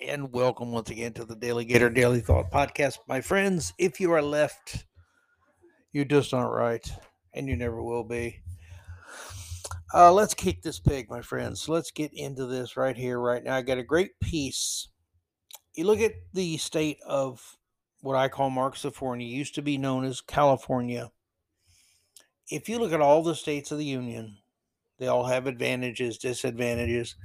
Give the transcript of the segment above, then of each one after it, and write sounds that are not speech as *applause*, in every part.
and welcome once again to the DaleyGator DaleyThought Podcast. My friends, if you are left, you just aren't right, and you never will be. Uh, let's kick this pig, my friends. Let's get into this right here, right now. I got a great piece. You look at the state of what I call Marxifornia, used to be known as California. If you look at all the states of the Union, they all have advantages, disadvantages.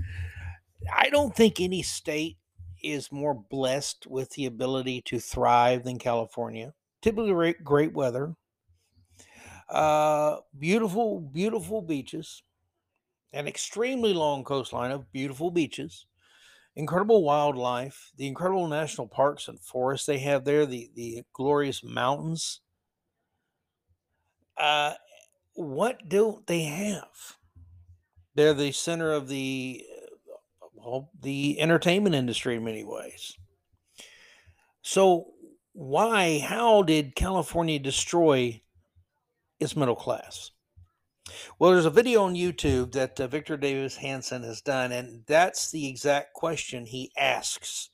I don't think any state is more blessed with the ability to thrive than California. Typically, great, weather, uh, beautiful, beautiful beaches, an extremely long coastline of beautiful beaches, incredible wildlife, the incredible national parks and forests they have there, the, the glorious mountains. Uh, what don't they have? They're the center of the well, the entertainment industry in many ways. So, why, how did California destroy its middle class? Well, there's a video on YouTube that uh, Victor Davis Hanson has done, and that's the exact question he asks: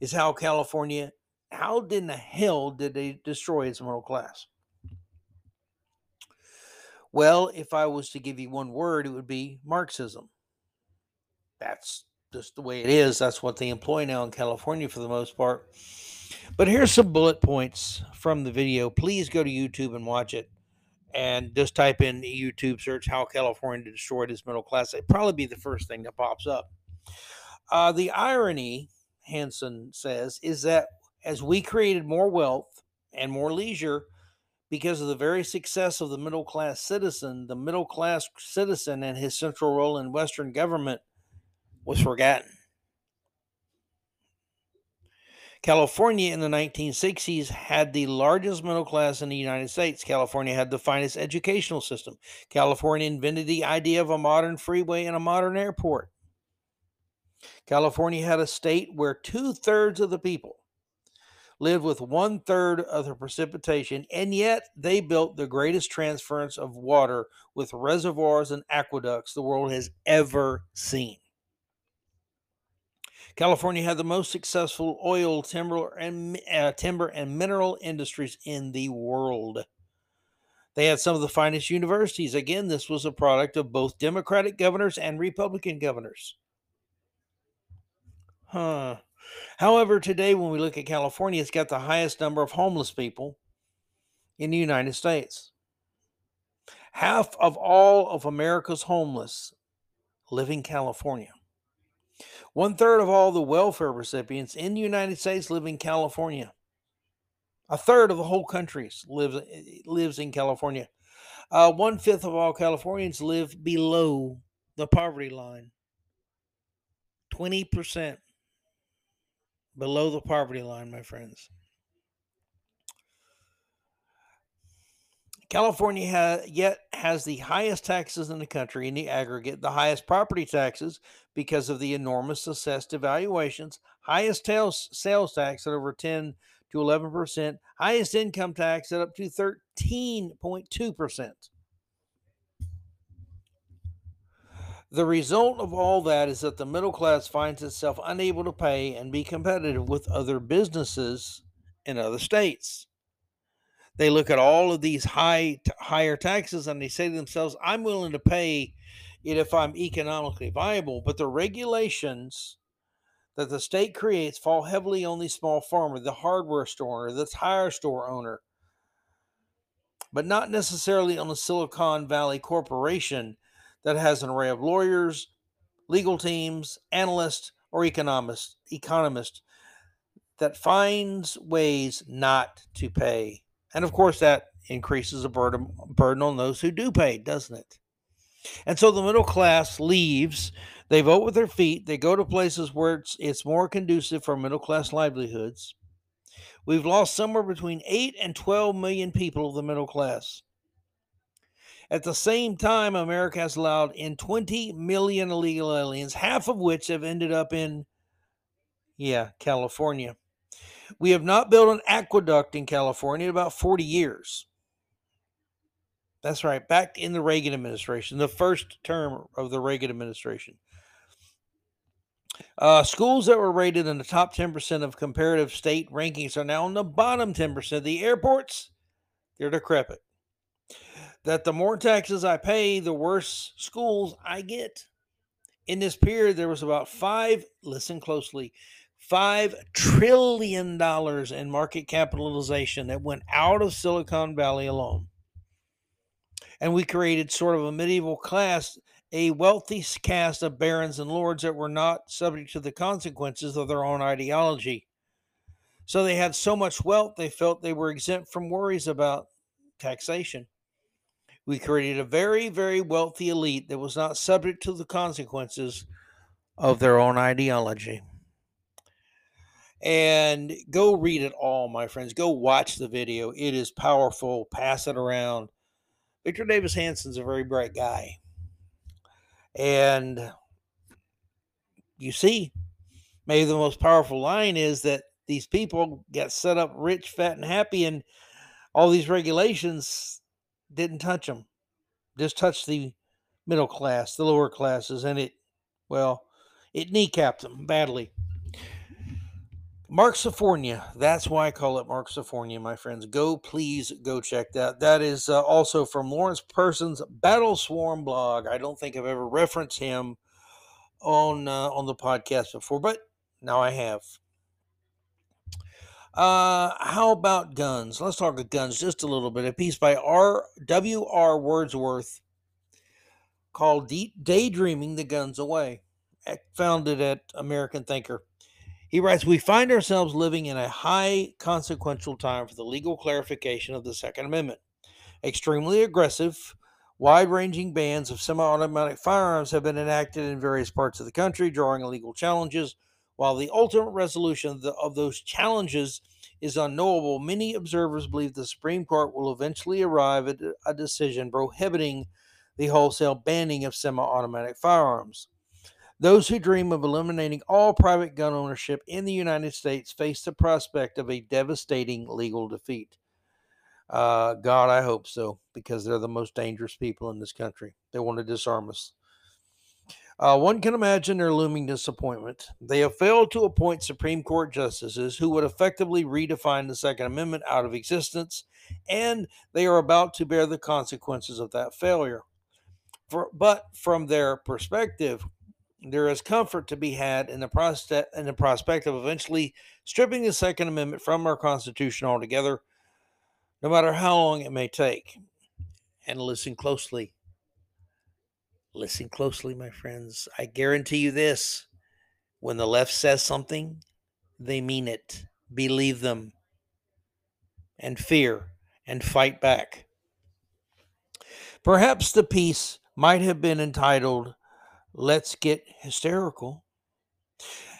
Is how California, how in the hell did they destroy its middle class? Well, if I was to give you one word, it would be Marxism. That's just the way it is. That's what they employ now in California for the most part. But here's some bullet points from the video. Please go to YouTube and watch it. And just type in YouTube search how California destroyed its middle class. It'd probably be the first thing that pops up. Uh, the irony, Hanson says, is that as we created more wealth and more leisure because of the very success of the middle class citizen, the middle class citizen and his central role in Western government was forgotten. California in the 1960s had the largest middle class in the United States. California had the finest educational system. California invented the idea of a modern freeway and a modern airport. California had a state where two thirds of the people lived with one third of the precipitation, and yet they built the greatest transference of water with reservoirs and aqueducts the world has ever seen. California had the most successful oil, timber, and uh, timber and mineral industries in the world. They had some of the finest universities. Again, this was a product of both Democratic governors and Republican governors. Huh. However, today, when we look at California, it's got the highest number of homeless people in the United States. Half of all of America's homeless live in California. One third of all the welfare recipients in the United States live in California. A third of the whole country lives lives in California. Uh, one fifth of all Californians live below the poverty line. Twenty percent below the poverty line, my friends. California ha- yet has the highest taxes in the country in the aggregate, the highest property taxes because of the enormous assessed evaluations, highest sales, sales tax at over 10 to 11%, highest income tax at up to 13.2%. The result of all that is that the middle class finds itself unable to pay and be competitive with other businesses in other states they look at all of these high higher taxes and they say to themselves, "I'm willing to pay it if I'm economically viable." But the regulations that the state creates fall heavily on the small farmer, the hardware store owner, the tire store owner, but not necessarily on the Silicon Valley corporation that has an array of lawyers, legal teams, analysts, or economists, economists that finds ways not to pay and of course, that increases the burden, burden on those who do pay, doesn't it? And so the middle class leaves. They vote with their feet. They go to places where it's, it's more conducive for middle class livelihoods. We've lost somewhere between 8 and 12 million people of the middle class. At the same time, America has allowed in 20 million illegal aliens, half of which have ended up in, yeah, California. We have not built an aqueduct in California in about 40 years. That's right, back in the Reagan administration, the first term of the Reagan administration. Uh, schools that were rated in the top 10% of comparative state rankings are now in the bottom 10%. The airports, they're decrepit. That the more taxes I pay, the worse schools I get. In this period, there was about five, listen closely, $5 trillion in market capitalization that went out of Silicon Valley alone. And we created sort of a medieval class, a wealthy caste of barons and lords that were not subject to the consequences of their own ideology. So they had so much wealth, they felt they were exempt from worries about taxation. We created a very, very wealthy elite that was not subject to the consequences of their own ideology and go read it all, my friends. Go watch the video. It is powerful. Pass it around. Victor Davis Hanson's a very bright guy. And you see, maybe the most powerful line is that these people got set up rich, fat, and happy, and all these regulations didn't touch them. Just touched the middle class, the lower classes, and it, well, it kneecapped them badly. Marxifornia. That's why I call it Mark Marxifornia, my friends. Go, please go check that. That is uh, also from Lawrence Person's Battle Swarm blog. I don't think I've ever referenced him on uh, on the podcast before, but now I have. Uh, how about guns? Let's talk about guns just a little bit. A piece by R. W. R. Wordsworth called "Daydreaming the Guns Away," founded at American Thinker. He writes, We find ourselves living in a high consequential time for the legal clarification of the Second Amendment. Extremely aggressive, wide ranging bans of semi automatic firearms have been enacted in various parts of the country, drawing legal challenges. While the ultimate resolution of, the, of those challenges is unknowable, many observers believe the Supreme Court will eventually arrive at a decision prohibiting the wholesale banning of semi automatic firearms. Those who dream of eliminating all private gun ownership in the United States face the prospect of a devastating legal defeat. Uh, God, I hope so, because they're the most dangerous people in this country. They want to disarm us. Uh, one can imagine their looming disappointment. They have failed to appoint Supreme Court justices who would effectively redefine the Second Amendment out of existence, and they are about to bear the consequences of that failure. For, but from their perspective, there is comfort to be had in the prospect in the prospect of eventually stripping the Second Amendment from our Constitution altogether, no matter how long it may take. And listen closely. Listen closely, my friends. I guarantee you this when the left says something, they mean it. Believe them and fear and fight back. Perhaps the piece might have been entitled Let's get hysterical.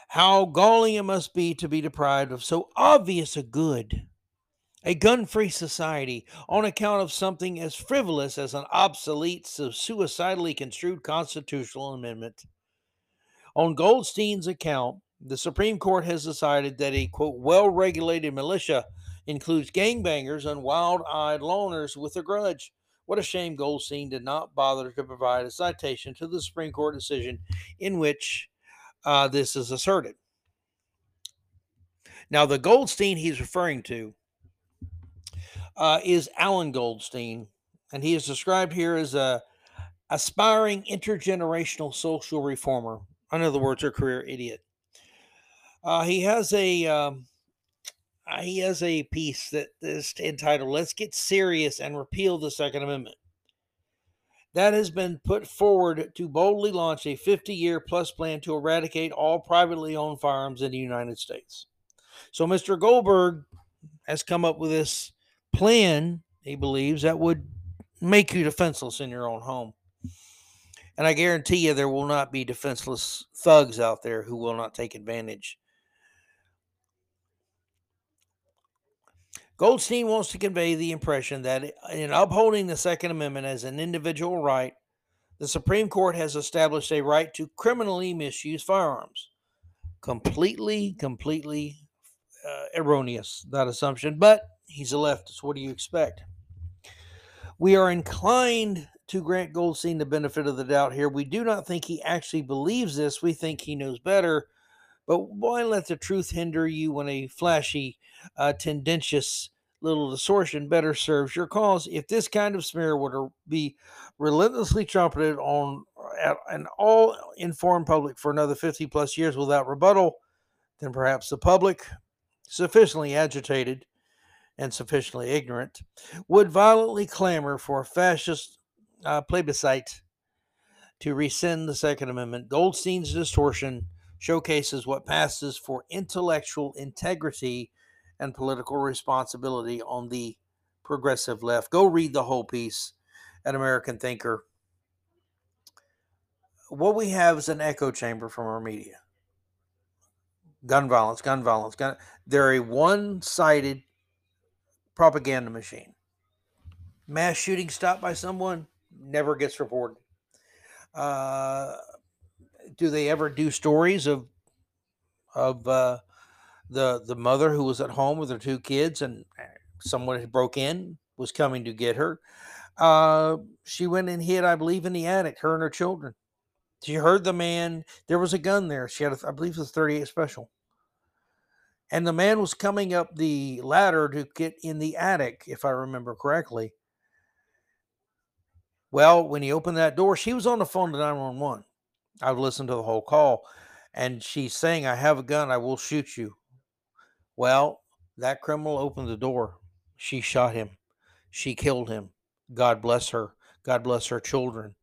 How galling it must be to be deprived of so obvious a good, a gun free society, on account of something as frivolous as an obsolete, so suicidally construed constitutional amendment. On Goldstein's account, the Supreme Court has decided that a quote well regulated militia includes gangbangers and wild eyed loners with a grudge. What a shame Goldstein did not bother to provide a citation to the Supreme Court decision in which uh, this is asserted. Now, the Goldstein he's referring to uh, is Alan Goldstein, and he is described here as a aspiring intergenerational social reformer. In other words, a career idiot. Uh, he has a um, Uh, he has a piece that is entitled Let's Get Serious and Repeal the Second Amendment. That has been put forward to boldly launch a 50 year plus plan to eradicate all privately owned firearms in the United States. So, Mr. Goldberg has come up with this plan, he believes, that would make you defenseless in your own home. And I guarantee you, there will not be defenseless thugs out there who will not take advantage Goldstein wants to convey the impression that in upholding the Second Amendment as an individual right, the Supreme Court has established a right to criminally misuse firearms. Completely, completely uh, erroneous, that assumption, but he's a leftist. What do you expect? We are inclined to grant Goldstein the benefit of the doubt here. We do not think he actually believes this. We think he knows better, But why let the truth hinder you when a flashy, uh, tendentious little distortion better serves your cause? If this kind of smear were to be relentlessly trumpeted on at an all informed public for another 50 plus years without rebuttal, then perhaps the public, sufficiently agitated and sufficiently ignorant, would violently clamor for a fascist uh, plebiscite to rescind the Second Amendment. Goldstein's distortion showcases what passes for intellectual integrity and political responsibility on the progressive left. Go read the whole piece at American Thinker. What we have is an echo chamber from our media. Gun violence, gun violence, gun. They're a one sided propaganda machine. Mass shooting stopped by someone never gets reported. Uh, do they ever do stories of of uh, the the mother who was at home with her two kids and uh, someone had broke in was coming to get her? Uh, she went and hid, I believe, in the attic. Her and her children. She heard the man. There was a gun there. She had, a, I believe, it was 38 special. And the man was coming up the ladder to get in the attic, if I remember correctly. Well, when he opened that door, she was on the phone to 911. I've listened to the whole call, and she's saying, I have a gun, I will shoot you. Well, that criminal opened the door. She shot him. She killed him. God bless her. God bless her children.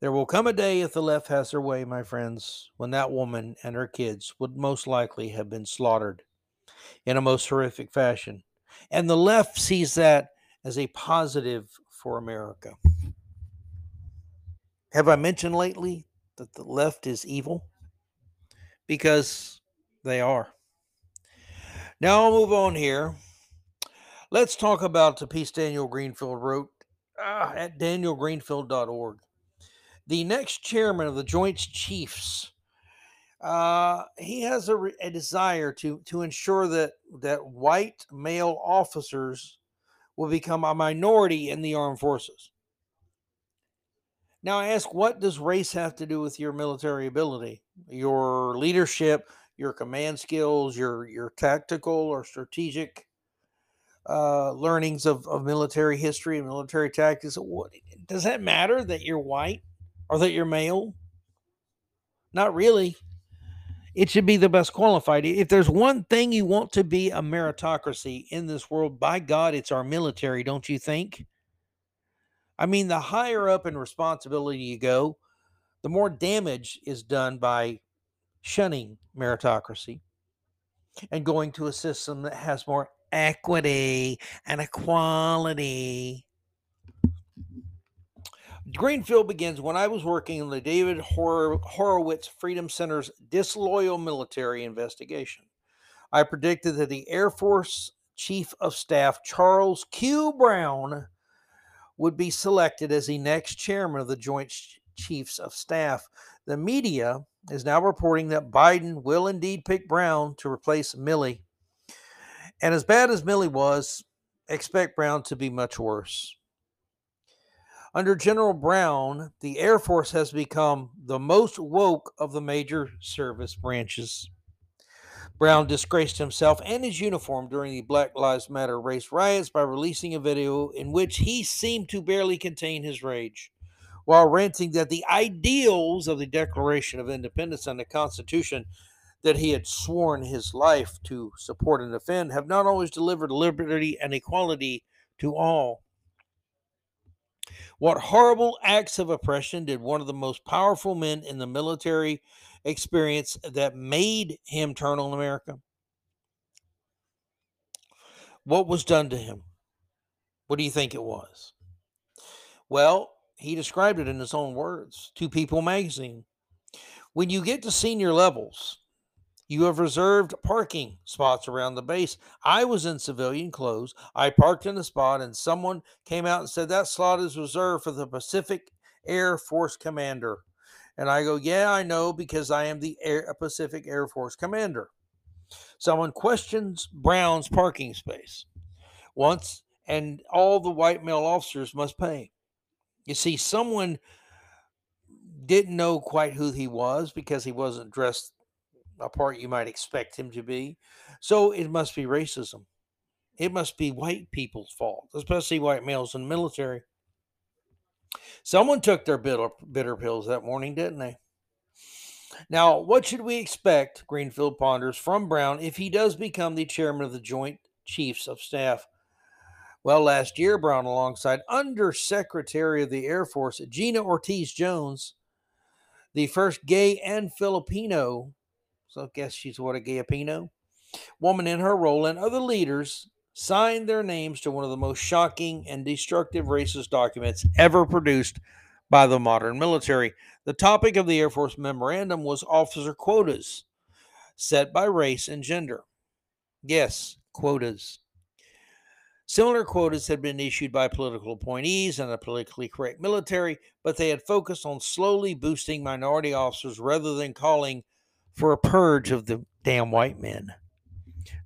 There will come a day, if the left has their way, my friends, when that woman and her kids would most likely have been slaughtered in a most horrific fashion. And the left sees that as a positive for America. Have I mentioned lately that the left is evil? Because they are. Now I'll move on here. Let's talk about the piece Daniel Greenfield wrote uh, at danielgreenfield.org. The next chairman of the Joint Chiefs, uh, he has a, a desire to to ensure that that white male officers will become a minority in the armed forces. Now I ask, what does race have to do with your military ability, your leadership, your command skills, your your tactical or strategic uh, learnings of, of military history and military tactics? What, does that matter that you're white or that you're male? Not really. It should be the best qualified. If there's one thing you want to be a meritocracy in this world, by God, it's our military, don't you think? I mean, the higher up in responsibility you go, the more damage is done by shunning meritocracy and going to a system that has more equity and equality. Greenfield begins when I was working in the David Hor- Horowitz Freedom Center's disloyal military investigation. I predicted that the Air Force Chief of Staff Charles Q. Brown would be selected as the next chairman of the Joint Chiefs of Staff. The media is now reporting that Biden will indeed pick Brown to replace Milley. And as bad as Milley was, expect Brown to be much worse. Under General Brown, the Air Force has become the most woke of the major service branches. Brown disgraced himself and his uniform during the Black Lives Matter race riots by releasing a video in which he seemed to barely contain his rage while ranting that the ideals of the Declaration of Independence and the Constitution that he had sworn his life to support and defend have not always delivered liberty and equality to all. What horrible acts of oppression did one of the most powerful men in the military experience that made him turn on America? What was done to him? What do you think it was? Well, he described it in his own words to People magazine. When you get to senior levels, you have reserved parking spots around the base. I was in civilian clothes. I parked in a spot, and someone came out and said that slot is reserved for the Pacific Air Force commander. And I go, Yeah, I know because I am the Air, Pacific Air Force commander. Someone questions Brown's parking space once, and all the white male officers must pay. You see, someone didn't know quite who he was because he wasn't dressed a part you might expect him to be. So it must be racism. It must be white people's fault, especially white males in the military. Someone took their bitter, bitter pills that morning, didn't they? Now, what should we expect, Greenfield ponders, from Brown if he does become the chairman of the Joint Chiefs of Staff? Well, last year, Brown, alongside Undersecretary of the Air Force Gina Ortiz Jones, the first gay and Filipino, so I guess she's what a gayapino, woman in her role, and other leaders signed their names to one of the most shocking and destructive racist documents ever produced by the modern military. The topic of the Air Force memorandum was officer quotas set by race and gender. Yes, quotas. Similar quotas had been issued by political appointees and a politically correct military, but they had focused on slowly boosting minority officers rather than calling for a purge of the damn white men.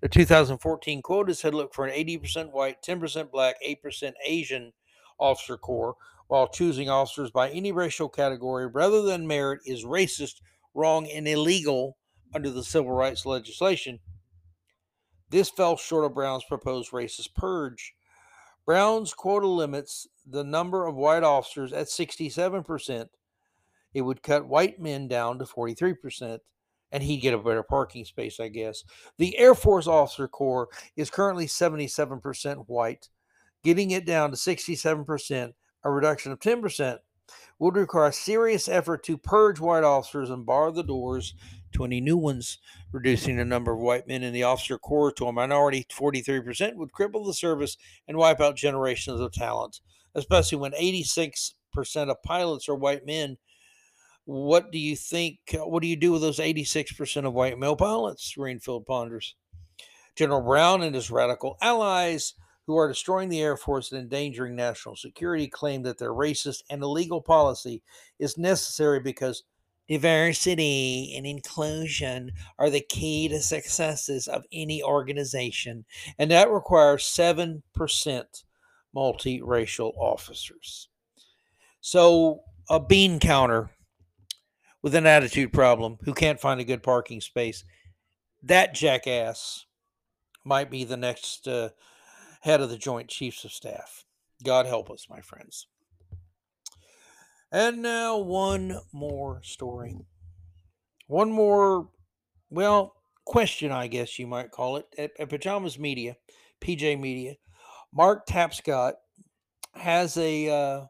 The 2014 quotas had looked for an 80% white, 10% black, 8% Asian officer corps, while choosing officers by any racial category rather than merit is racist, wrong, and illegal under the civil rights legislation. This fell short of Brown's proposed racist purge. Brown's quota limits the number of white officers at 67%. It would cut white men down to 43%, and he'd get a better parking space, I guess. The Air Force Officer Corps is currently 77% white. Getting it down to 67%, a reduction of 10%, would require a serious effort to purge white officers and bar the doors to any new ones. Reducing the number of white men in the officer corps to a minority 43% would cripple the service and wipe out generations of talent, especially when 86% of pilots are white men what do you think? What do you do with those 86% of white male pilots? Greenfield ponders. General Brown and his radical allies, who are destroying the Air Force and endangering national security, claim that their racist and illegal policy is necessary because diversity and inclusion are the key to successes of any organization, and that requires 7% multiracial officers. So, a bean counter with an attitude problem who can't find a good parking space. That jackass might be the next uh, head of the Joint Chiefs of Staff. God help us, my friends. And now, one more story. One more, well, question, I guess you might call it, at, at Pajamas Media, PJ Media. Mark Tapscott has a uh,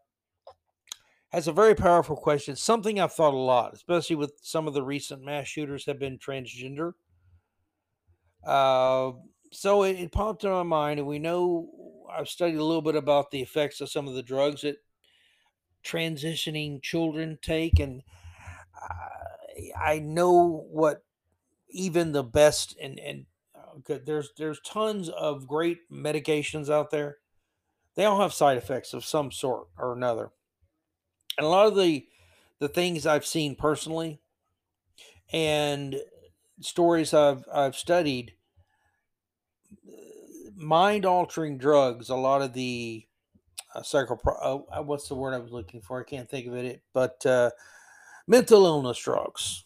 has a very powerful question. Something I've thought a lot, especially with some of the recent mass shooters have been transgender. Uh, so it, it popped in my mind, and we know I've studied a little bit about the effects of some of the drugs that transitioning children take, and I know what even the best and and uh, there's there's tons of great medications out there. They all have side effects of some sort or another and a lot of the the things I've seen personally and stories I've I've studied mind altering drugs a lot of the uh, psychopro uh, uh, what's the word I was looking for? I can't think of it but uh, mental illness drugs.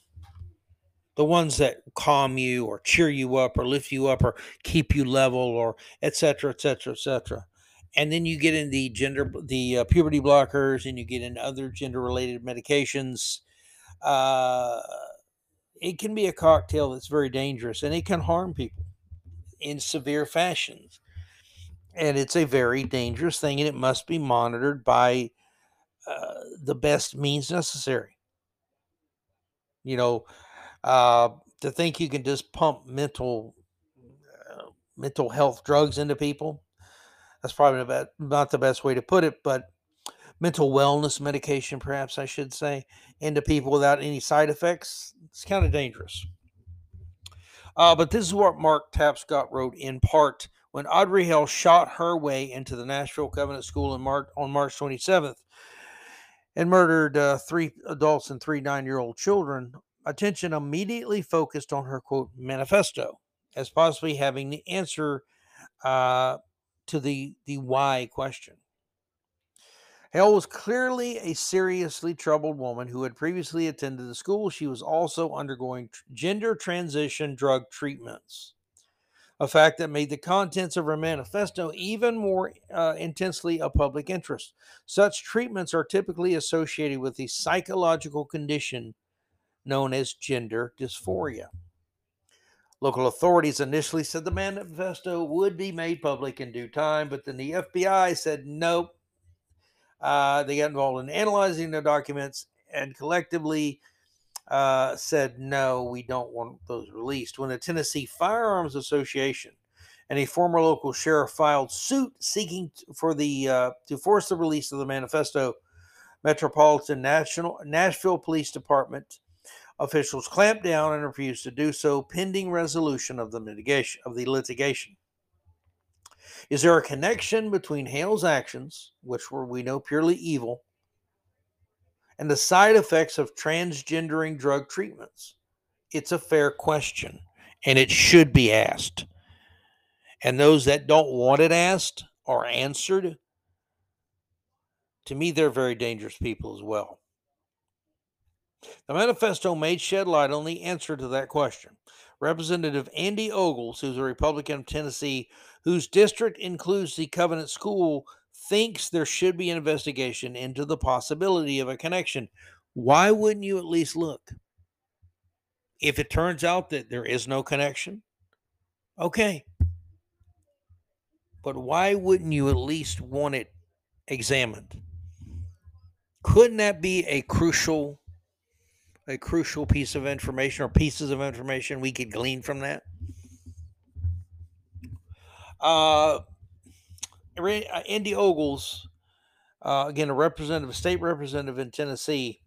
The ones that calm you or cheer you up or lift you up or keep you level or etc etc etc and then you get in the gender the uh, puberty blockers and you get in other gender related medications it can be a cocktail that's very dangerous and it can harm people in severe fashions and it's a very dangerous thing and it must be monitored by uh, the best means necessary you know uh, to think you can just pump mental uh, mental health drugs into people that's probably not the best way to put it, but mental wellness medication, perhaps I should say, into people without any side effects. It's kind of dangerous. Uh, but this is what Mark Tapscott wrote in part when Audrey Hale shot her way into the Nashville Covenant School on March 27th and murdered uh, three adults and three nine year old children. Attention immediately focused on her quote manifesto as possibly having the answer uh, to the the why question. Hale was clearly a seriously troubled woman who had previously attended the school. She was also undergoing gender transition drug treatments, a fact that made the contents of her manifesto even more uh, intensely a public interest. Such treatments are typically associated with a psychological condition known as gender dysphoria. Local authorities initially said the manifesto would be made public in due time, but then the FBI said nope. Uh, they got involved in analyzing the documents and collectively uh, said no, we don't want those released. When the Tennessee Firearms Association and a former local sheriff filed suit seeking for the uh, to force the release of the manifesto, Metropolitan National Nashville Police Department officials clamped down and refused to do so pending resolution of the mitigation of the litigation. Is there a connection between Hale's actions, which were we know purely evil, and the side effects of transgendering drug treatments? It's a fair question, and it should be asked. And those that don't want it asked or answered, to me, they're very dangerous people as well. The manifesto may shed light on the answer to that question. Representative Andy Ogles, who's a Republican of Tennessee, whose district includes the Covenant School, thinks there should be an investigation into the possibility of a connection. Why wouldn't you at least look? If it turns out that there is no connection, okay. But why wouldn't you at least want it examined? Couldn't that be a crucial a crucial piece of information or pieces of information we could glean from that? Uh, Andy Ogles, uh, again, a representative, state representative in Tennessee,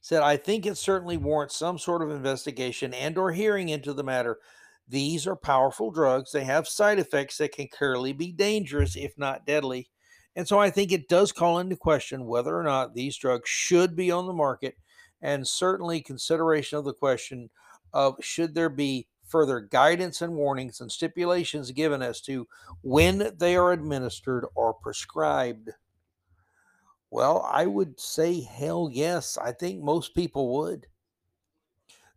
said, I think it certainly warrants some sort of investigation and or hearing into the matter. These are powerful drugs. They have side effects that can clearly be dangerous, if not deadly. And so I think it does call into question whether or not these drugs should be on the market and certainly consideration of the question of should there be further guidance and warnings and stipulations given as to when they are administered or prescribed. Well, I would say hell yes. I think most people would.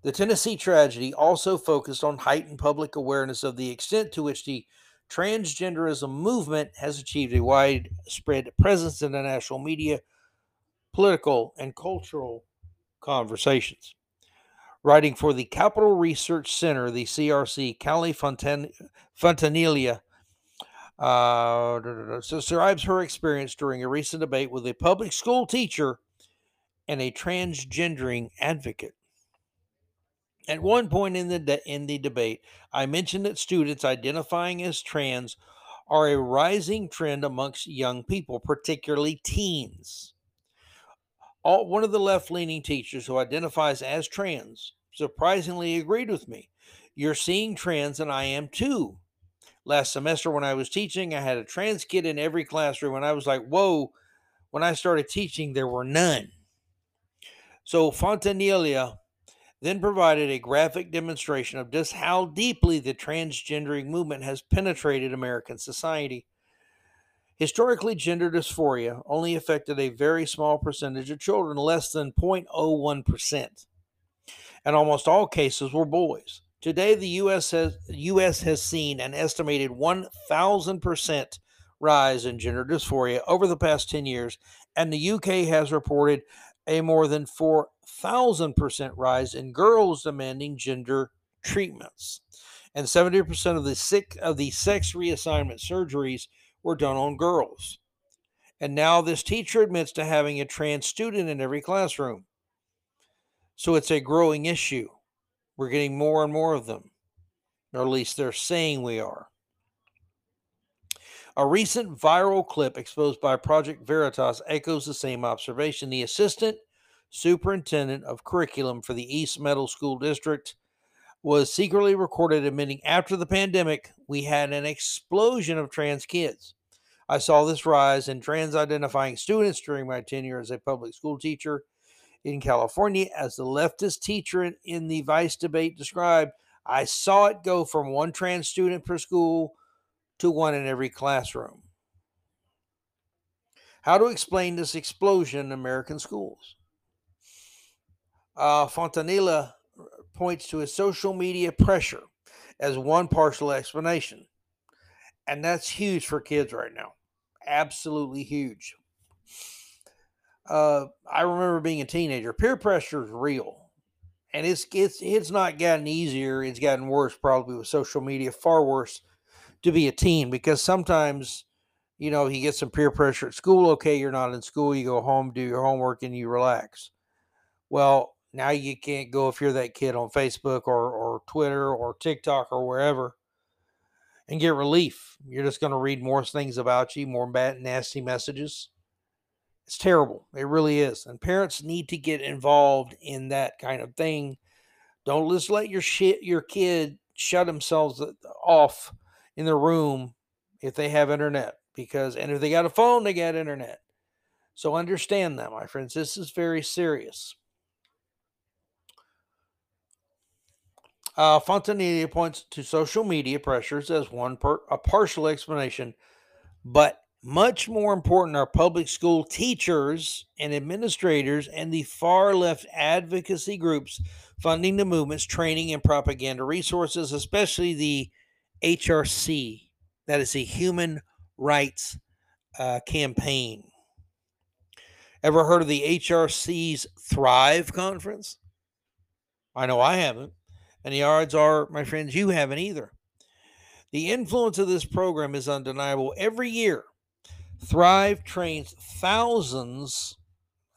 The Tennessee tragedy also focused on heightened public awareness of the extent to which the transgenderism movement has achieved a widespread presence in the national media, political, and cultural conversations. Writing for the Capital Research Center, the CRC, Kali Fontan- uh, describes her experience during a recent debate with a public school teacher and a transgendering advocate. At one point in the de- in the debate, I mentioned that students identifying as trans are a rising trend amongst young people, particularly teens. All, one of the left leaning teachers who identifies as trans surprisingly agreed with me. You're seeing trans, and I am too. Last semester, when I was teaching, I had a trans kid in every classroom, and I was like, whoa. When I started teaching, there were none. So Fontanilla then provided a graphic demonstration of just how deeply the transgendering movement has penetrated American society. Historically, gender dysphoria only affected a very small percentage of children, less than 0.01%. And almost all cases were boys. Today, the U.S. has, US has seen an estimated 1,000% rise in gender dysphoria over the past 10 years, and the UK has reported a more than 4,000% rise in girls demanding gender treatments. And 70% of the sick of the sex reassignment surgeries were done on girls. And now this teacher admits to having a trans student in every classroom. So it's a growing issue. We're getting more and more of them, or at least they're saying we are. A recent viral clip exposed by Project Veritas echoes the same observation. The assistant superintendent of curriculum for the East Meadow School District was secretly recorded admitting after the pandemic, we had an explosion of trans kids. I saw this rise in trans identifying students during my tenure as a public school teacher in California. As the leftist teacher in, the Vice debate described, I saw it go from one trans student per school to one in every classroom. How to explain this explosion in American schools? Uh, Fontanilla points to a social media pressure as one partial explanation. And that's huge for kids right now. Absolutely huge. Uh, I remember being a teenager. Peer pressure is real, and it's it's it's not gotten easier. It's gotten worse, probably with social media. Far worse to be a teen because sometimes, you know, you get some peer pressure at school. Okay, you're not in school. You go home, do your homework, and you relax. Well, now you can't go if you're that kid on Facebook or or Twitter or TikTok or wherever and get relief. You're just going to read more things about you, more bad, nasty messages. It's terrible. It really is. And parents need to get involved in that kind of thing. Don't just let your shit your kid shut themselves uh, off in the room if they have internet because and if they got a phone they got internet. So understand that, my friends. This is very serious. Uh, points to social media pressures as one per, a partial explanation, but much more important are public school teachers and administrators and the far left advocacy groups funding the movement's training and propaganda resources, especially the HRC, that is the Human Rights uh, Campaign. Ever heard of the HRC's Thrive Conference? I know I haven't. And the odds are, my friends, you haven't either. The influence of this program is undeniable. Every year, Thrive trains thousands,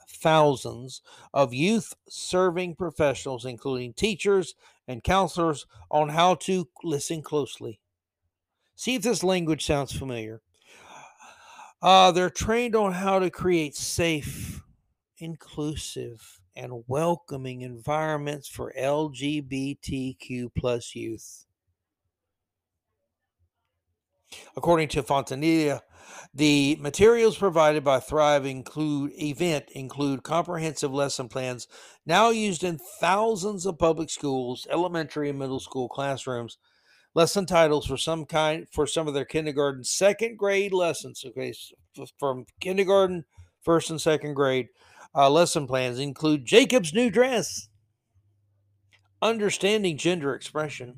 thousands of youth serving professionals, including teachers and counselors, on how to listen closely. See if this language sounds familiar. Uh, they're trained on how to create safe, inclusive, and welcoming environments for LGBTQ plus youth. According to Fontanilla, the materials provided by Thrive include event include comprehensive lesson plans now used in thousands of public schools, elementary and middle school classrooms. Lesson titles for some kind for some of their kindergarten, second grade lessons. Okay, from kindergarten, first and second grade uh, lesson plans include Jacob's new dress, understanding gender expression,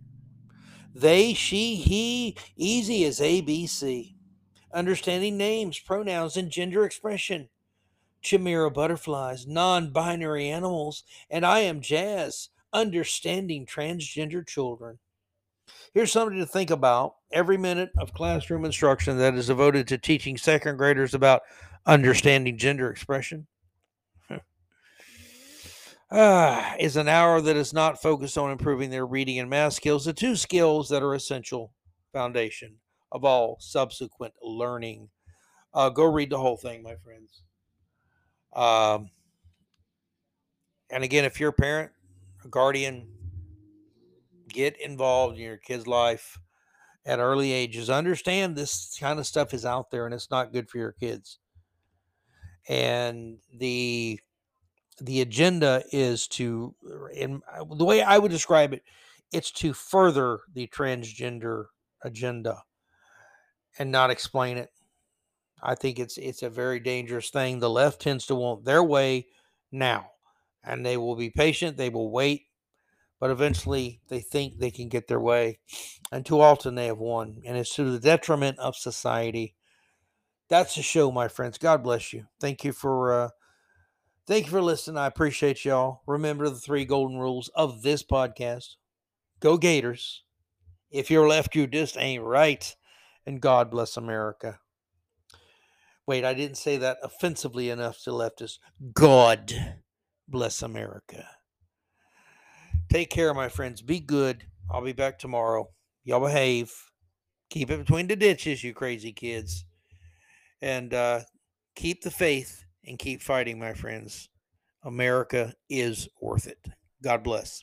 they, she, he, easy as ABC, understanding names, pronouns, and gender expression, chimera butterflies, non binary animals, and I am Jazz, understanding transgender children. Here's something to think about. Every minute of classroom instruction that is devoted to teaching second graders about understanding gender expression uh, *sighs* is an hour that is not focused on improving their reading and math skills, the two skills that are essential foundation of all subsequent learning. Uh, go read the whole thing, my friends. Um, and again, if you're a parent, a guardian, get involved in your kid's life at early ages. Understand this kind of stuff is out there and it's not good for your kids. And the the agenda is to, in uh, the way I would describe it, it's to further the transgender agenda and not explain it. I think it's it's a very dangerous thing. The left tends to want their way now, and they will be patient. They will wait, but eventually they think they can get their way, and too often they have won, and it's to the detriment of society. That's the show, my friends. God bless you. Thank you for uh, Thank you for listening. I appreciate y'all. Remember the three golden rules of this podcast go Gators. If you're left, you just ain't right. And God bless America. Wait, I didn't say that offensively enough to leftists. God bless America. Take care, my friends. Be good. I'll be back tomorrow. Y'all behave. Keep it between the ditches, you crazy kids. And uh, keep the faith and keep fighting, my friends. America is worth it. God bless.